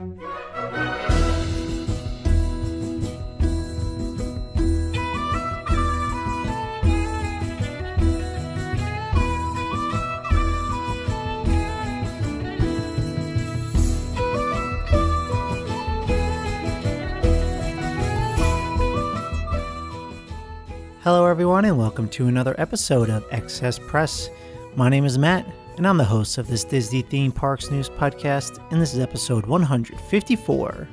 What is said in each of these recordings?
Hello, everyone, and welcome to another episode of Excess Press. My name is Matt, and I'm the host of this Disney Theme Parks News podcast, and this is episode 154.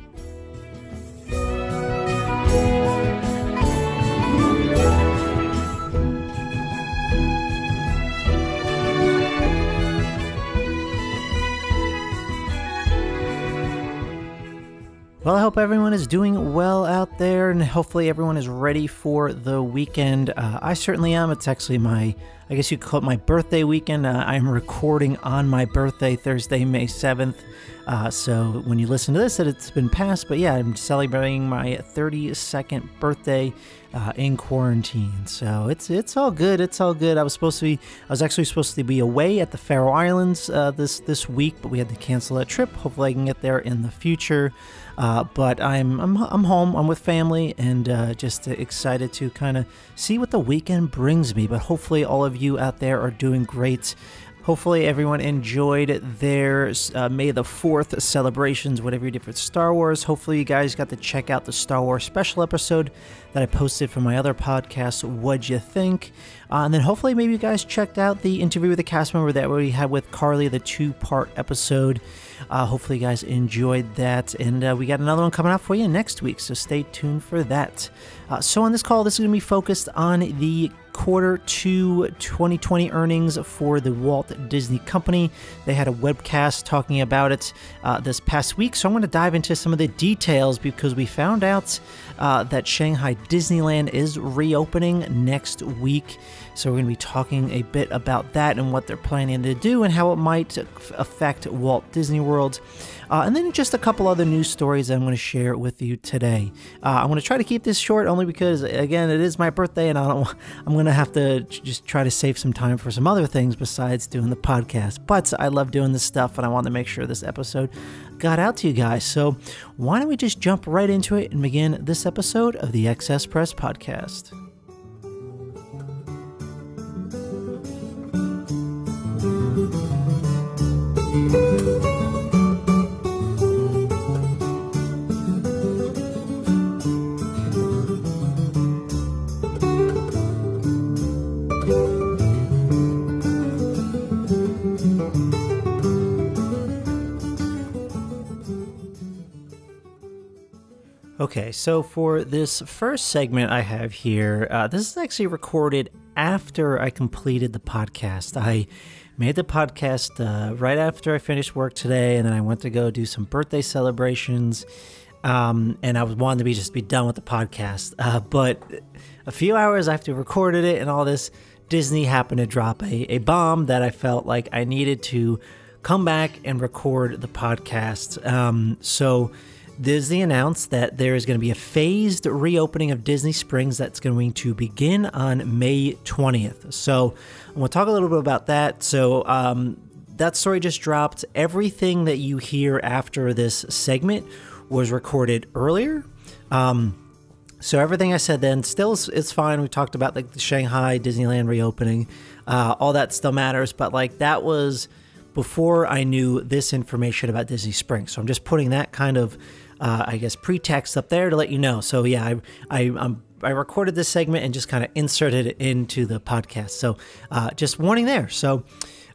Well, I hope everyone is doing well out there, and hopefully everyone is ready for the weekend. Uh, I certainly am. It's actually my, I guess you could call it my birthday weekend. Uh, I'm recording on my birthday, Thursday, May 7th. Uh, so when you listen to this, it's been passed. But yeah, I'm celebrating my 32nd birthday uh, in quarantine. So it's it's all good. It's all good. I was supposed to be, I was actually supposed to be away at the Faroe Islands uh, this this week, but we had to cancel that trip. Hopefully, I can get there in the future. Uh, but I'm, I'm I'm home. I'm with family, and uh, just excited to kind of see what the weekend brings me. But hopefully, all of you out there are doing great. Hopefully, everyone enjoyed their uh, May the 4th celebrations, whatever you did for Star Wars. Hopefully, you guys got to check out the Star Wars special episode that I posted from my other podcast, What'd You Think? Uh, and then hopefully, maybe you guys checked out the interview with the cast member that we had with Carly, the two part episode. Uh, hopefully, you guys enjoyed that. And uh, we got another one coming out for you next week, so stay tuned for that. Uh, so, on this call, this is going to be focused on the quarter two 2020 earnings for the Walt Disney Company. They had a webcast talking about it uh, this past week, so I'm going to dive into some of the details because we found out uh, that Shanghai Disneyland is reopening next week. So, we're going to be talking a bit about that and what they're planning to do and how it might affect Walt Disney World. Uh, and then just a couple other news stories I'm going to share with you today. Uh, I'm going to try to keep this short only because, again, it is my birthday and I don't, I'm going to have to just try to save some time for some other things besides doing the podcast. But I love doing this stuff and I want to make sure this episode got out to you guys. So why don't we just jump right into it and begin this episode of the Excess Press Podcast? Okay, so for this first segment I have here, uh, this is actually recorded after I completed the podcast. I made the podcast uh, right after I finished work today, and then I went to go do some birthday celebrations. Um, and I was wanting to be just be done with the podcast. Uh, but a few hours after recorded it and all this, Disney happened to drop a, a bomb that I felt like I needed to come back and record the podcast. Um, so Disney announced that there is going to be a phased reopening of Disney Springs that's going to begin on May 20th. So, I'm going to talk a little bit about that. So, um, that story just dropped. Everything that you hear after this segment was recorded earlier. Um, so everything I said then still is, fine. We talked about like the Shanghai Disneyland reopening, uh, all that still matters. But like that was before I knew this information about Disney Springs. So I'm just putting that kind of uh, I guess, pretext up there to let you know. So yeah, I I I'm, I recorded this segment and just kind of inserted it into the podcast. So uh, just warning there. So.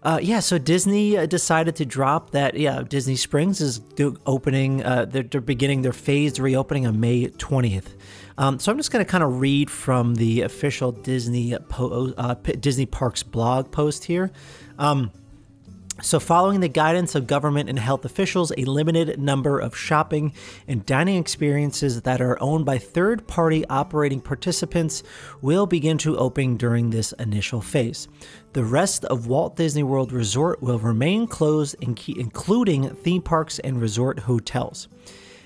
Uh, yeah, so Disney uh, decided to drop that. Yeah, Disney Springs is opening. Uh, they're, they're, beginning their phased reopening on May 20th. Um, so I'm just going to kind of read from the official Disney po- uh, Disney Parks blog post here. Um, so, following the guidance of government and health officials, a limited number of shopping and dining experiences that are owned by third party operating participants will begin to open during this initial phase. The rest of Walt Disney World Resort will remain closed, including theme parks and resort hotels.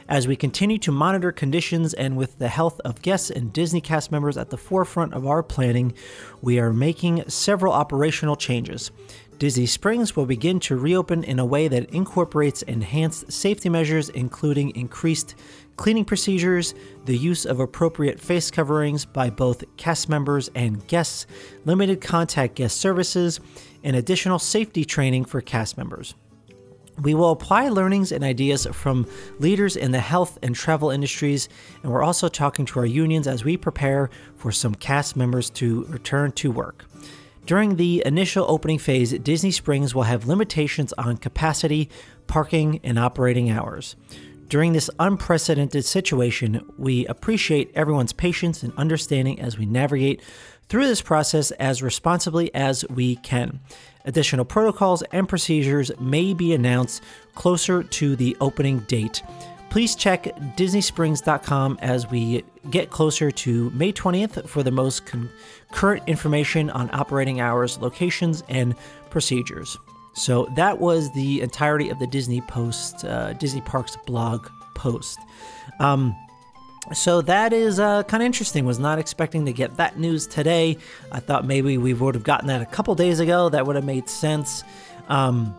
As we continue to monitor conditions and with the health of guests and Disney cast members at the forefront of our planning, we are making several operational changes. Disney Springs will begin to reopen in a way that incorporates enhanced safety measures, including increased cleaning procedures, the use of appropriate face coverings by both cast members and guests, limited contact guest services, and additional safety training for cast members. We will apply learnings and ideas from leaders in the health and travel industries, and we're also talking to our unions as we prepare for some cast members to return to work. During the initial opening phase, Disney Springs will have limitations on capacity, parking, and operating hours. During this unprecedented situation, we appreciate everyone's patience and understanding as we navigate through this process as responsibly as we can. Additional protocols and procedures may be announced closer to the opening date. Please check DisneySprings.com as we get closer to May 20th for the most con- current information on operating hours, locations, and procedures. So that was the entirety of the Disney Post, uh, Disney Parks blog post. Um, so that is uh, kind of interesting. Was not expecting to get that news today. I thought maybe we would have gotten that a couple days ago. That would have made sense. Um,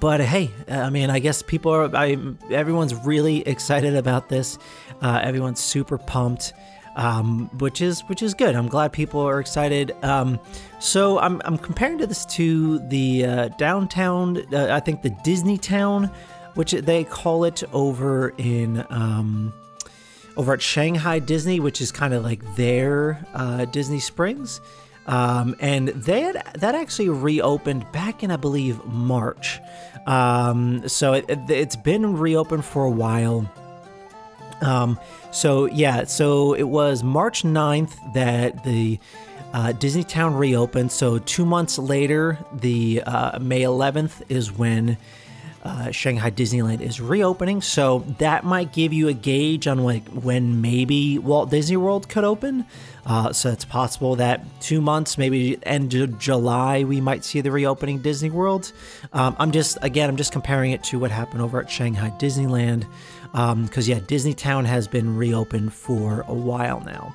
but hey, I mean, I guess people are. I, everyone's really excited about this. Uh, everyone's super pumped, um, which is which is good. I'm glad people are excited. Um, so I'm I'm comparing this to the uh, downtown. Uh, I think the Disney Town, which they call it over in. Um, over at Shanghai Disney, which is kind of like their uh, Disney Springs. Um, and had, that actually reopened back in, I believe, March. Um, so it, has been reopened for a while. Um, so yeah, so it was March 9th that the uh, Disneytown reopened. So two months later, the uh, May 11th is when uh, Shanghai Disneyland is reopening, so that might give you a gauge on like when maybe Walt Disney World could open. Uh, so it's possible that two months, maybe end of July, we might see the reopening Disney World. Um, I'm just again, I'm just comparing it to what happened over at Shanghai Disneyland, because um, yeah, Disneytown has been reopened for a while now.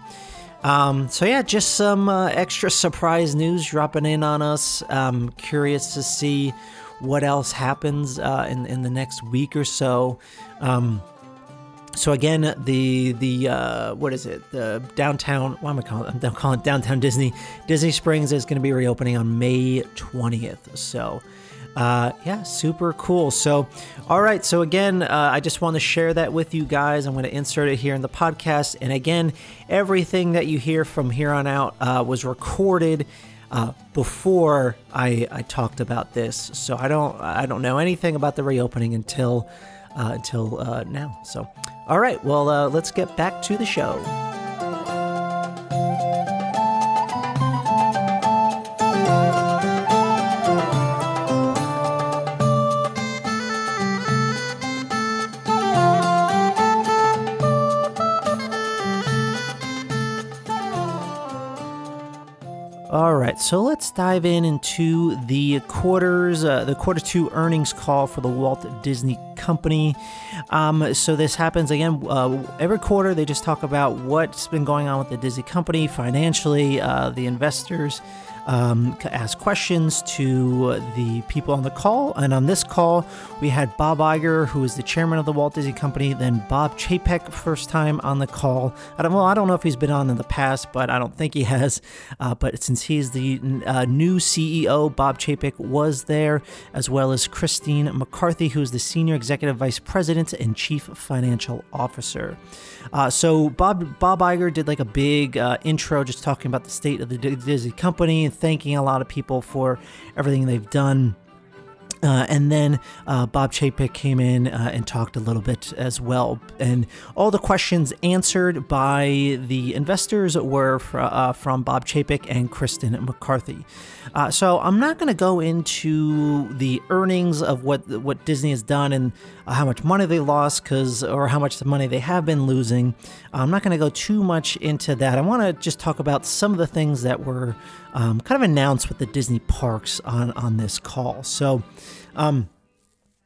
Um, so yeah, just some uh, extra surprise news dropping in on us. Um, curious to see what else happens uh, in in the next week or so. Um, so again, the the uh, what is it? The downtown. What am I calling? I'm calling it downtown Disney. Disney Springs is going to be reopening on May 20th. So. Uh, yeah, super cool. So, all right. So, again, uh, I just want to share that with you guys. I'm going to insert it here in the podcast. And again, everything that you hear from here on out uh, was recorded uh, before I, I talked about this. So I don't I don't know anything about the reopening until uh, until uh, now. So all right, well uh, let's get back to the show. So let's dive in into the quarters, uh, the quarter two earnings call for the Walt Disney Company. Um, so this happens again uh, every quarter. They just talk about what's been going on with the Disney Company financially, uh, the investors um, ask questions to the people on the call. And on this call, we had Bob Iger, who is the chairman of the Walt Disney Company, then Bob Chapek, first time on the call. I don't, well, I don't know if he's been on in the past, but I don't think he has. Uh, but since he's the uh, new CEO, Bob Chapek was there, as well as Christine McCarthy, who's the senior executive vice president and chief financial officer. Uh, so Bob Bob Iger did like a big uh, intro, just talking about the state of the Disney company thanking a lot of people for everything they've done. Uh, and then uh, Bob Chapek came in uh, and talked a little bit as well. And all the questions answered by the investors were fr- uh, from Bob Chapek and Christine McCarthy. Uh, so I'm not going to go into the earnings of what what Disney has done and how much money they lost, because or how much the money they have been losing. I'm not going to go too much into that. I want to just talk about some of the things that were um, kind of announced with the Disney parks on on this call. So. Um,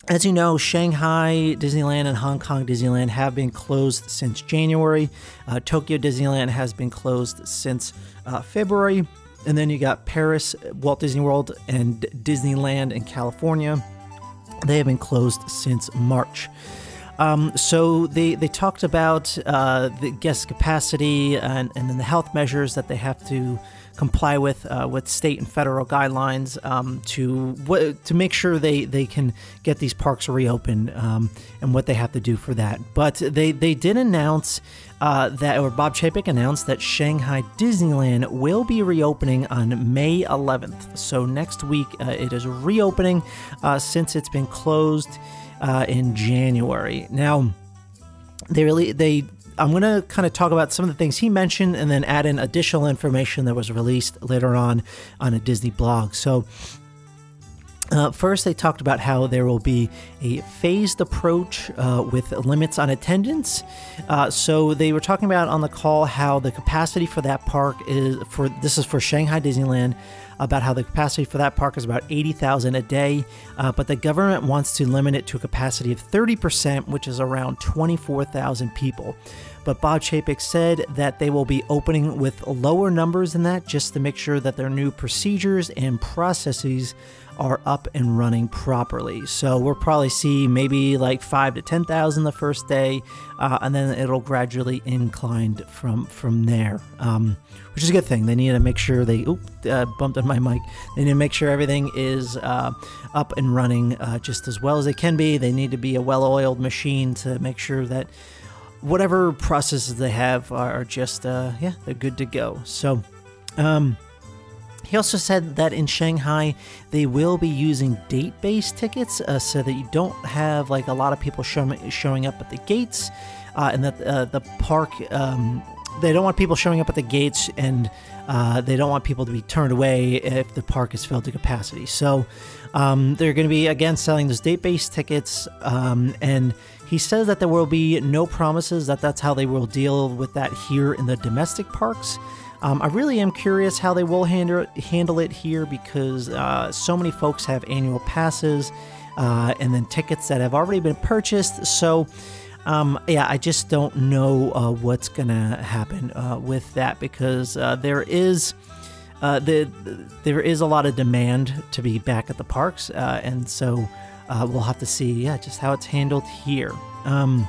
as you know, Shanghai Disneyland and Hong Kong Disneyland have been closed since January. Uh, Tokyo Disneyland has been closed since uh, February. And then you got Paris, Walt Disney World, and Disneyland in California. They have been closed since March. Um, so they, they talked about uh, the guest capacity and, and then the health measures that they have to comply with uh, with state and federal guidelines um, to to make sure they, they can get these parks reopened um, and what they have to do for that. But they they did announce uh, that, or Bob Chapek announced that Shanghai Disneyland will be reopening on May 11th. So next week uh, it is reopening uh, since it's been closed uh, in January. Now they really they I'm going to kind of talk about some of the things he mentioned and then add in additional information that was released later on on a Disney blog. So, uh, first, they talked about how there will be a phased approach uh, with limits on attendance. Uh, so they were talking about on the call how the capacity for that park is for this is for Shanghai Disneyland about how the capacity for that park is about 80,000 a day, uh, but the government wants to limit it to a capacity of 30%, which is around 24,000 people. But Bob Chapek said that they will be opening with lower numbers than that just to make sure that their new procedures and processes are up and running properly. So we'll probably see maybe like five to ten thousand the first day, uh, and then it'll gradually incline from from there, um, which is a good thing. They need to make sure they oop uh, bumped on my mic. They need to make sure everything is uh, up and running uh, just as well as they can be. They need to be a well-oiled machine to make sure that whatever processes they have are just uh, yeah they're good to go. So. Um, he also said that in Shanghai, they will be using date based tickets uh, so that you don't have like a lot of people show, showing up at the gates uh, and that uh, the park, um, they don't want people showing up at the gates and uh, they don't want people to be turned away if the park is filled to capacity. So um, they're going to be again selling those date based tickets um, and he says that there will be no promises that that's how they will deal with that here in the domestic parks. Um, I really am curious how they will handle handle it here because uh, so many folks have annual passes uh, and then tickets that have already been purchased. So, um, yeah, I just don't know uh, what's gonna happen uh, with that because uh, there is. Uh, the, there is a lot of demand to be back at the parks, and so we'll have to see, yeah, just how it's handled here. Um,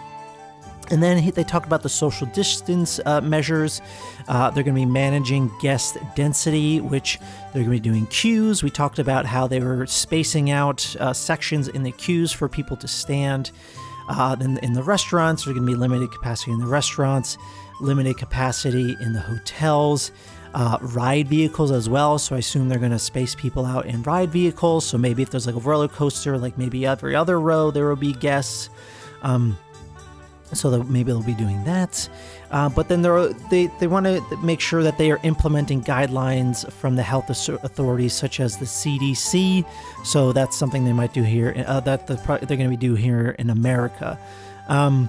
and then they talked about the social distance uh, measures. Uh, they're going to be managing guest density, which they're going to be doing queues. We talked about how they were spacing out uh, sections in the queues for people to stand. Uh, then in the restaurants, there's going to be limited capacity in the restaurants, limited capacity in the hotels. Uh, ride vehicles as well. So I assume they're going to space people out in ride vehicles. So maybe if there's like a roller coaster, like maybe every other row, there will be guests. Um, so that maybe they'll be doing that. Uh, but then they they want to make sure that they are implementing guidelines from the health authorities, such as the CDC. So that's something they might do here. Uh, that they're, they're going to be doing here in America. Um,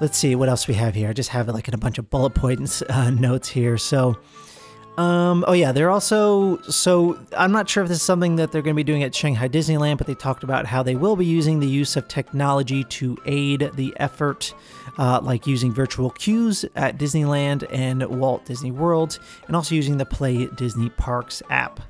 let's see what else we have here. I just have it like in a bunch of bullet points uh, notes here. So um, oh yeah, they're also so I'm not sure if this is something that they're going to be doing at Shanghai Disneyland, but they talked about how they will be using the use of technology to aid the effort, uh, like using virtual queues at Disneyland and Walt Disney World, and also using the Play Disney Parks app.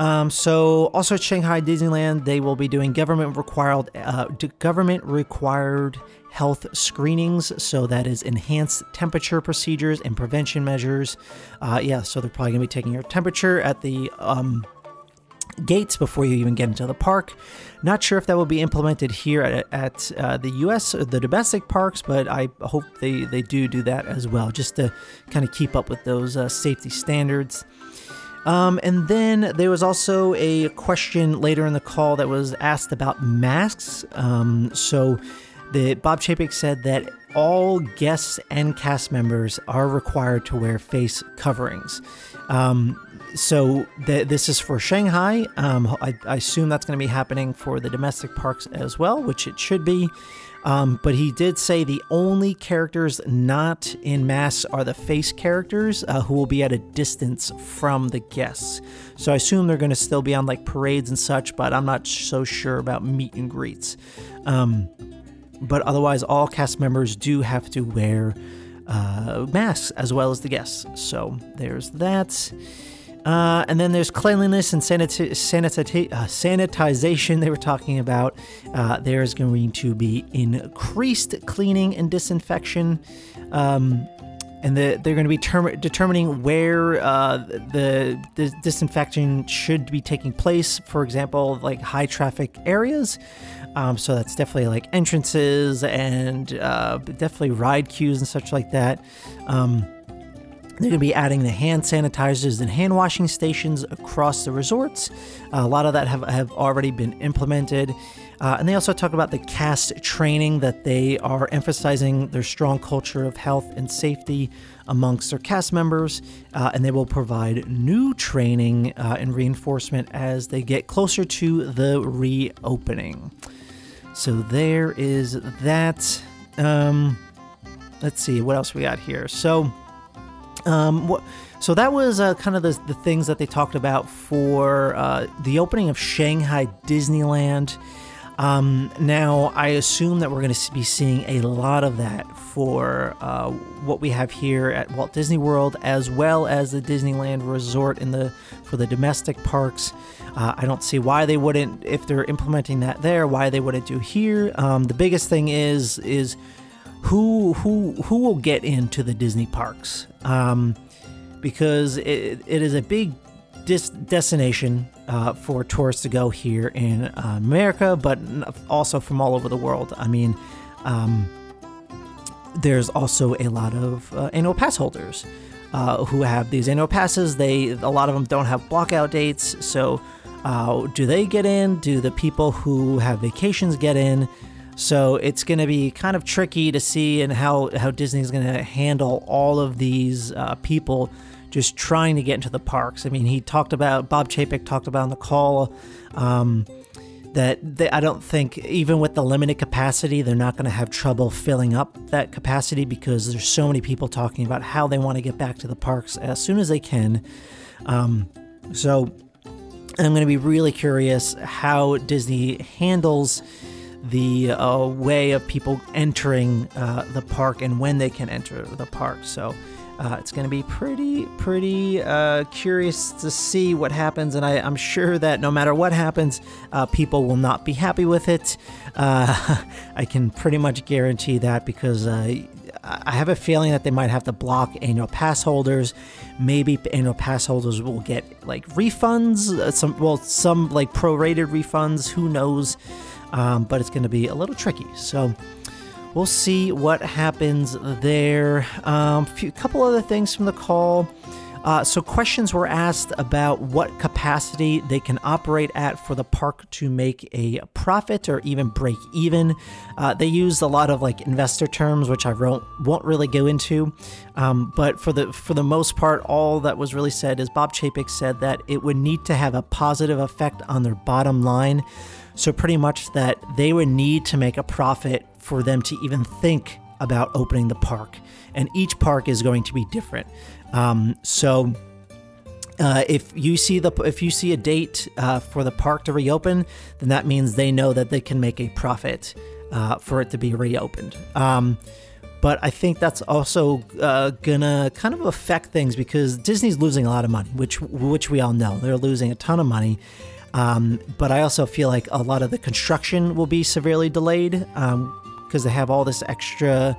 Um, so also at Shanghai Disneyland, they will be doing government required uh, government required health screenings. So that is enhanced temperature procedures and prevention measures. Uh, yeah, so they're probably to be taking your temperature at the um, gates before you even get into the park. Not sure if that will be implemented here at, at uh, the U.S. the domestic parks, but I hope they they do do that as well, just to kind of keep up with those uh, safety standards. Um, and then there was also a question later in the call that was asked about masks. Um, so the Bob Chapek said that all guests and cast members are required to wear face coverings. Um, so th- this is for Shanghai. Um, I, I, assume that's going to be happening for the domestic parks as well, which it should be. Um, but he did say the only characters not in masks are the face characters uh, who will be at a distance from the guests. So I assume they're going to still be on like parades and such, but I'm not so sure about meet and greets. Um, but otherwise, all cast members do have to wear uh, masks as well as the guests. So there's that. Uh, and then there's cleanliness and sanita- sanita- uh, sanitization they were talking about. Uh, there's going to be increased cleaning and disinfection. Um, and the, they're going to be term- determining where uh, the, the disinfection should be taking place. For example, like high traffic areas. Um, so that's definitely like entrances and uh, definitely ride queues and such like that. Um, they're going to be adding the hand sanitizers and hand washing stations across the resorts. Uh, a lot of that have, have already been implemented. Uh, and they also talk about the cast training that they are emphasizing their strong culture of health and safety amongst their cast members. Uh, and they will provide new training uh, and reinforcement as they get closer to the reopening. So there is that. Um, let's see what else we got here. So um, what, so that was uh, kind of the, the things that they talked about for uh, the opening of Shanghai Disneyland. Um, now, I assume that we're going to be seeing a lot of that for uh, what we have here at Walt Disney World, as well as the Disneyland Resort in the for the domestic parks. Uh, I don't see why they wouldn't, if they're implementing that there, why they wouldn't do here. Um, the biggest thing is is who who who will get into the Disney parks um, because it, it is a big dis- destination uh, for tourists to go here in uh, America, but also from all over the world. I mean, um, there's also a lot of uh, annual pass holders uh, who have these annual passes. They a lot of them don't have blockout dates, so. Uh, do they get in? Do the people who have vacations get in? So it's going to be kind of tricky to see and how how Disney's going to handle all of these uh, people just trying to get into the parks. I mean, he talked about Bob Chapek talked about on the call um, that they, I don't think even with the limited capacity, they're not going to have trouble filling up that capacity because there's so many people talking about how they want to get back to the parks as soon as they can. Um, so I'm going to be really curious how Disney handles the uh, way of people entering uh, the park and when they can enter the park. So uh, it's going to be pretty, pretty uh, curious to see what happens. And I, am sure that no matter what happens, uh, people will not be happy with it. Uh, I can pretty much guarantee that because. I have a feeling that they might have to block annual pass holders. Maybe annual pass holders will get like refunds, some well, some like prorated refunds. Who knows? Um, but it's going to be a little tricky. So we'll see what happens there. A um, couple other things from the call. Uh, so, questions were asked about what capacity they can operate at for the park to make a profit or even break even. Uh, they used a lot of like investor terms, which I won't, won't really go into. Um, but for the for the most part, all that was really said is Bob Chapek said that it would need to have a positive effect on their bottom line. So, pretty much that they would need to make a profit for them to even think about opening the park. And each park is going to be different. Um, so, uh, if you see the if you see a date uh, for the park to reopen, then that means they know that they can make a profit uh, for it to be reopened. Um, but I think that's also uh, gonna kind of affect things because Disney's losing a lot of money, which which we all know they're losing a ton of money, um, but I also feel like a lot of the construction will be severely delayed because um, they have all this extra.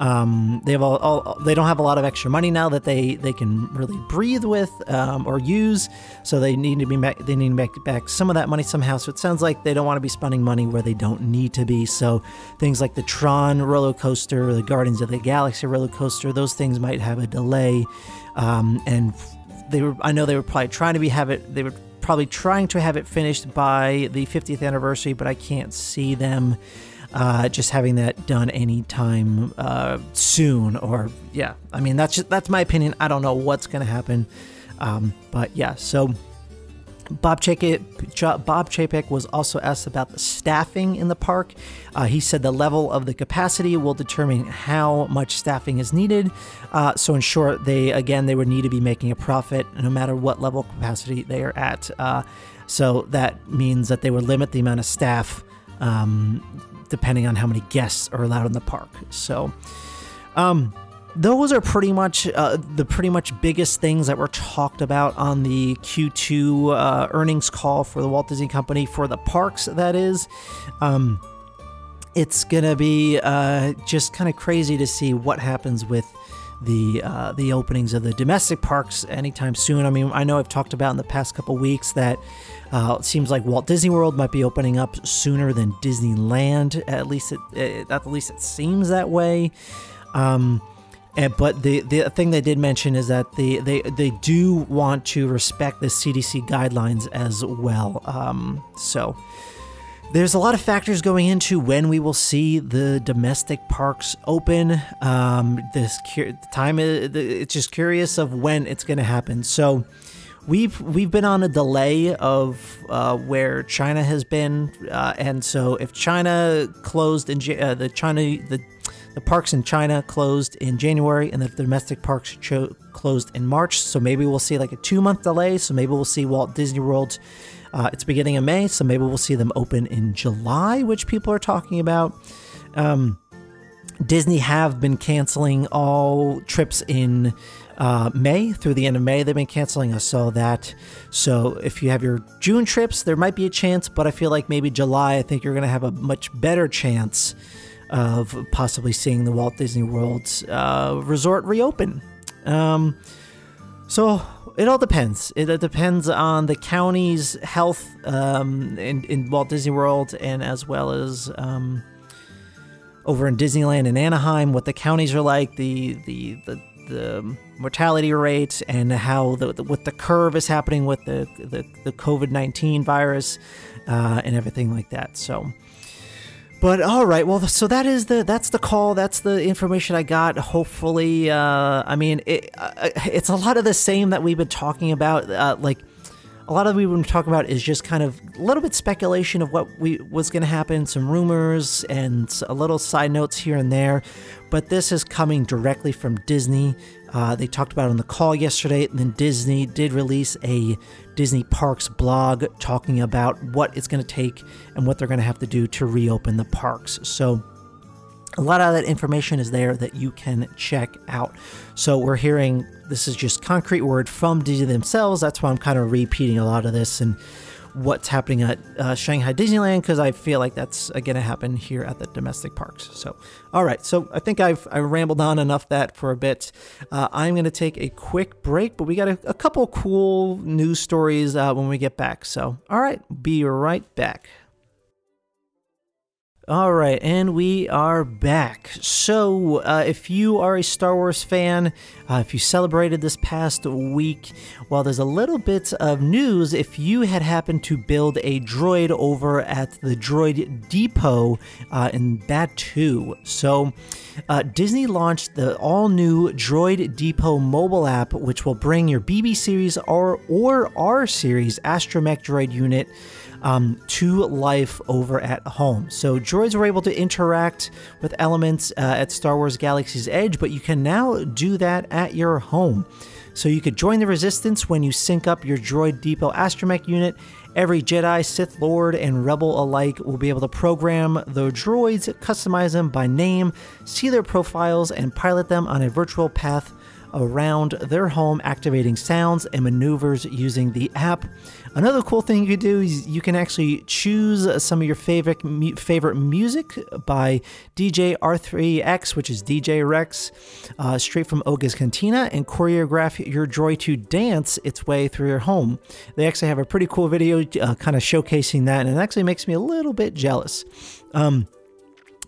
Um, they have all, all, they don't have a lot of extra money now that they, they can really breathe with um, or use. So they need to be they need to make back some of that money somehow. So it sounds like they don't want to be spending money where they don't need to be. So things like the Tron roller coaster, the Guardians of the Galaxy roller coaster, those things might have a delay. Um, and they were. I know they were probably trying to be have it. They were probably trying to have it finished by the 50th anniversary, but I can't see them uh, just having that done anytime uh, soon. Or yeah, I mean that's just, that's my opinion. I don't know what's going to happen, um, but yeah. So Bob Chapek, Bob Chapek was also asked about the staffing in the park. Uh, he said the level of the capacity will determine how much staffing is needed. Uh, so, in short, they again they would need to be making a profit no matter what level capacity they are at. Uh, so that means that they would limit the amount of staff um, depending on how many guests are allowed in the park. So. Um, those are pretty much uh, the pretty much biggest things that were talked about on the Q2 uh, earnings call for the Walt Disney Company for the parks. That is, um, it's gonna be uh, just kind of crazy to see what happens with the uh, the openings of the domestic parks anytime soon. I mean, I know I've talked about in the past couple weeks that. Uh, it seems like Walt Disney World might be opening up sooner than Disneyland. At least it, it at least it seems that way. Um, and, but the the thing they did mention is that they they they do want to respect the CDC guidelines as well. Um, so there's a lot of factors going into when we will see the domestic parks open. Um, this cu- time it's just curious of when it's going to happen. So we've we've been on a delay of uh, where China has been, uh, and so if China closed in uh, the China the the parks in China closed in January, and the domestic parks cho- closed in March. So maybe we'll see like a two month delay. So maybe we'll see Walt Disney World. Uh, it's beginning of May, so maybe we'll see them open in July, which people are talking about. Um, Disney have been canceling all trips in uh, May through the end of May. They've been canceling. I saw that. So if you have your June trips, there might be a chance, but I feel like maybe July. I think you're going to have a much better chance of possibly seeing the Walt Disney World uh, resort reopen. Um, so it all depends. It, it, depends on the county's health um, in, in, Walt Disney World and as well as um, over in Disneyland and Anaheim, what the counties are like, the the the, the mortality rate, and how the, the, what the curve is happening with the the, the COVID nineteen virus uh, and everything like that. So but all right, well, so that is the that's the call. That's the information I got. Hopefully, uh, I mean, it, uh, it's a lot of the same that we've been talking about. Uh, like a lot of what we've been talking about is just kind of a little bit speculation of what we was going to happen, some rumors and a little side notes here and there. But this is coming directly from Disney. Uh, they talked about on the call yesterday, and then Disney did release a Disney Parks blog talking about what it's going to take and what they're going to have to do to reopen the parks. So, a lot of that information is there that you can check out. So, we're hearing this is just concrete word from Disney themselves. That's why I'm kind of repeating a lot of this and what's happening at uh, Shanghai Disneyland because I feel like that's uh, going to happen here at the domestic parks. So, all right. So I think I've I rambled on enough that for a bit. Uh, I'm going to take a quick break, but we got a, a couple cool news stories uh, when we get back. So, all right, be right back. All right, and we are back. So, uh, if you are a Star Wars fan, uh, if you celebrated this past week, well, there's a little bit of news. If you had happened to build a droid over at the Droid Depot uh, in Batuu, so uh, Disney launched the all-new Droid Depot mobile app, which will bring your BB series or or R series astromech droid unit um, to life over at home. So droids were able to interact with elements uh, at Star Wars Galaxy's Edge, but you can now do that at your home. So you could join the Resistance when you sync up your Droid Depot astromech unit. Every Jedi, Sith Lord, and Rebel alike will be able to program the droids, customize them by name, see their profiles, and pilot them on a virtual path around their home, activating sounds and maneuvers using the app. Another cool thing you can do is you can actually choose some of your favorite favorite music by DJ R3X, which is DJ Rex, uh, straight from Oga's Cantina, and choreograph your droid to dance its way through your home. They actually have a pretty cool video uh, kind of showcasing that, and it actually makes me a little bit jealous. Um,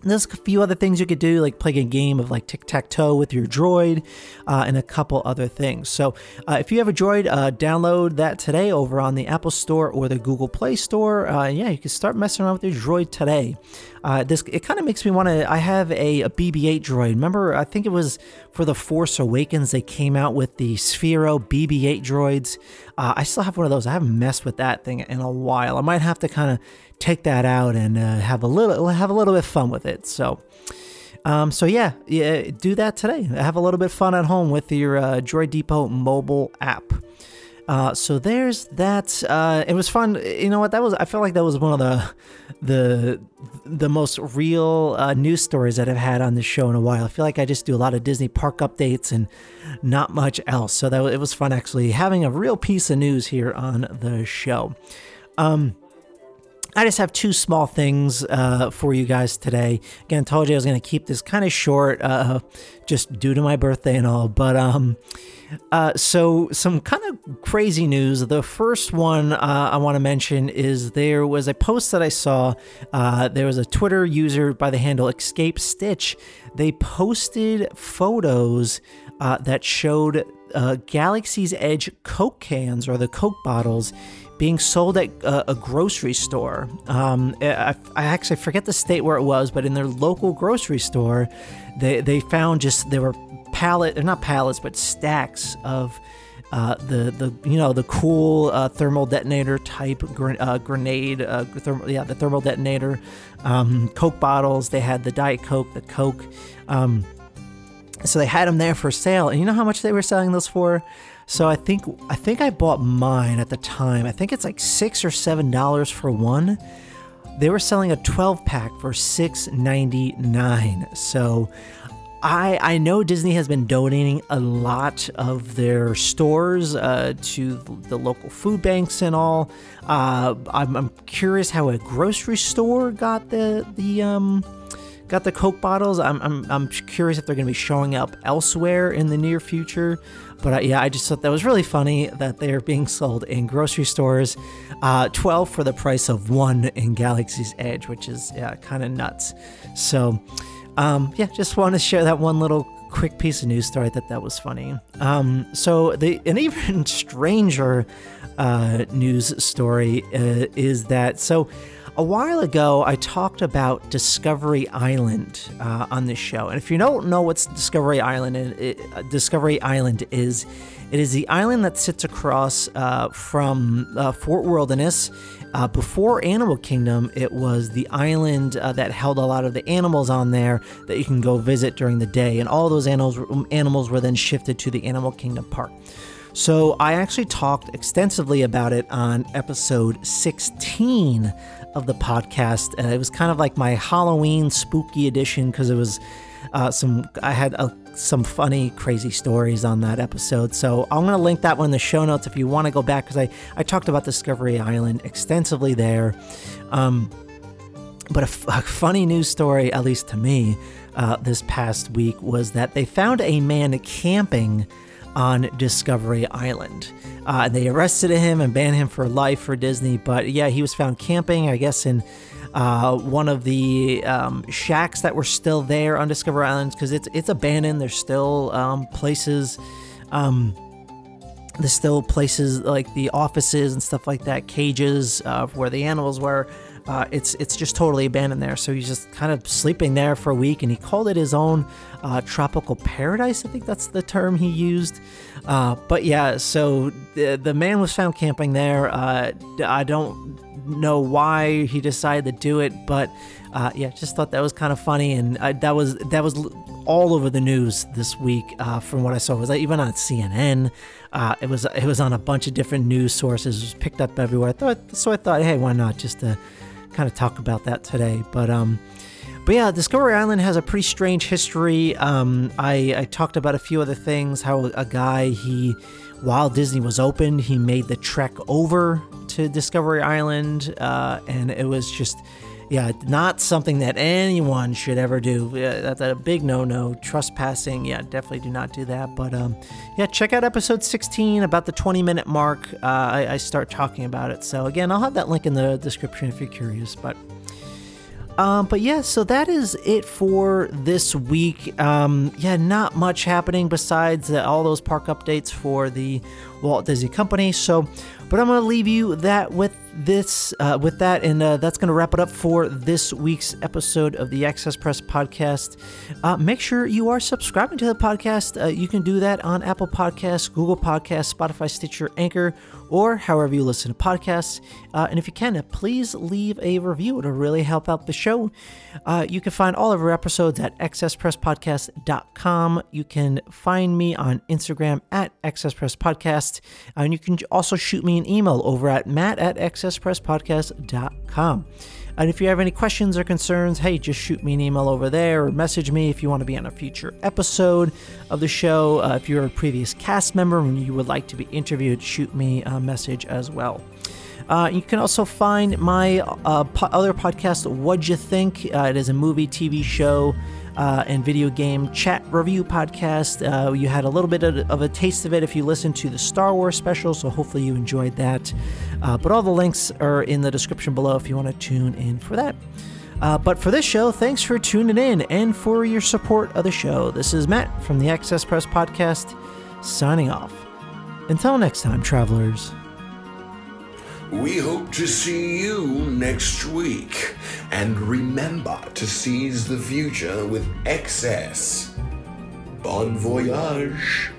there's a few other things you could do, like play a game of like tic tac toe with your droid, uh, and a couple other things. So, uh, if you have a droid, uh, download that today over on the Apple Store or the Google Play Store. Uh, yeah, you can start messing around with your droid today. Uh, this it kind of makes me want to. I have a, a BB-8 droid. Remember, I think it was for the Force Awakens they came out with the Sphero BB-8 droids. Uh, I still have one of those. I haven't messed with that thing in a while. I might have to kind of take that out and uh, have a little have a little bit of fun with it. So. Um, so yeah, yeah, do that today. Have a little bit of fun at home with your uh, Droid Depot mobile app. Uh, so there's that. Uh, it was fun. You know what? That was. I felt like that was one of the the the most real uh, news stories that I've had on this show in a while. I feel like I just do a lot of Disney park updates and not much else. So that it was fun actually having a real piece of news here on the show. Um, I just have two small things uh, for you guys today. Again, I told you I was going to keep this kind of short, uh, just due to my birthday and all. But um, uh, so some kind of crazy news. The first one uh, I want to mention is there was a post that I saw. Uh, there was a Twitter user by the handle Escape Stitch. They posted photos uh, that showed Galaxy's Edge Coke cans or the Coke bottles being sold at a, a grocery store. Um, I, I, actually forget the state where it was, but in their local grocery store, they, they found just there were pallet, not pallets, but stacks of uh, the the you know the cool uh, thermal detonator type gr- uh, grenade, uh, therm- yeah, the thermal detonator, um, Coke bottles. They had the Diet Coke, the Coke. Um, so they had them there for sale, and you know how much they were selling those for? So I think I think I bought mine at the time. I think it's like six or seven dollars for one. They were selling a 12 pack for six ninety nine. So I I know Disney has been donating a lot of their stores uh, to the local food banks and all. Uh, I'm, I'm curious how a grocery store got the the um got the Coke bottles. I'm, I'm, I'm curious if they're going to be showing up elsewhere in the near future. But uh, yeah, I just thought that was really funny that they're being sold in grocery stores, uh, 12 for the price of one in Galaxy's Edge, which is yeah, kind of nuts. So um, yeah, just want to share that one little quick piece of news story. that that was funny. Um, so the an even stranger uh, news story uh, is that so a while ago, I talked about Discovery Island uh, on this show, and if you don't know what Discovery Island is, uh, Discovery Island is, it is the island that sits across uh, from uh, Fort Wilderness. Uh, before Animal Kingdom, it was the island uh, that held a lot of the animals on there that you can go visit during the day, and all those animals animals were then shifted to the Animal Kingdom park. So I actually talked extensively about it on episode 16 of the podcast. Uh, it was kind of like my Halloween spooky edition because it was uh, some. I had uh, some funny, crazy stories on that episode. So I'm to link that one in the show notes if you want to go back because I I talked about Discovery Island extensively there. Um, but a, f- a funny news story, at least to me, uh, this past week was that they found a man camping on Discovery Island. Uh, they arrested him and banned him for life for Disney. But yeah, he was found camping, I guess, in uh, one of the um, shacks that were still there on Discovery Island because it's it's abandoned. There's still um, places. Um, there's still places like the offices and stuff like that, cages uh, where the animals were. Uh, it's it's just totally abandoned there. So he's just kind of sleeping there for a week, and he called it his own uh, tropical paradise. I think that's the term he used. Uh, but yeah, so the the man was found camping there. Uh, I don't know why he decided to do it, but uh, yeah, just thought that was kind of funny, and uh, that was that was all over the news this week. from what I saw, it was even on CNN. it was it was on a bunch of different news sources. It was picked up everywhere. I thought so. I thought, hey, why not just to kind of talk about that today. But um, but yeah, Discovery Island has a pretty strange history. Um, I, I talked about a few other things. How a guy he, while Disney was open, he made the trek over to Discovery Island, uh, and it was just yeah, not something that anyone should ever do. Yeah, that's a big no-no. Trespassing, yeah, definitely do not do that. But um, yeah, check out episode 16 about the 20-minute mark. Uh, I, I, start talking about it. So again, I'll have that link in the description if you're curious. But Um, but yeah, so that is it for this week. Um, yeah, not much happening besides uh, all those park updates for the Walt Disney Company. So, but I'm going to leave you that with this, uh, with that, and uh, that's going to wrap it up for this week's episode of the Access Press podcast. Uh, make sure you are subscribing to the podcast. Uh, you can do that on Apple Podcasts, Google Podcasts, Spotify, Stitcher, Anchor, or however you listen to podcasts. Uh, and if you can, please leave a review. It'll really help out the show. Uh, you can find all of our episodes at accesspresspodcast.com. You can find me on Instagram at accesspresspodcast. And you can also shoot me an email over at matt at accesspresspodcast.com. And if you have any questions or concerns, hey, just shoot me an email over there or message me if you want to be on a future episode of the show. Uh, if you're a previous cast member and you would like to be interviewed, shoot me a message as well. Uh, you can also find my uh, po- other podcast, What'd You Think? Uh, it is a movie, TV show, uh, and video game chat review podcast. Uh, you had a little bit of, a taste of it if you listened to the Star Wars special, so hopefully you enjoyed that. Uh, but all the links are in the description below if you want to tune in for that. Uh, but for this show, thanks for tuning in and for your support of the show. This is Matt from the Access Press Podcast, signing off. Until next time, travelers. We hope to see you next week. And remember to seize the future with excess. Bon voyage.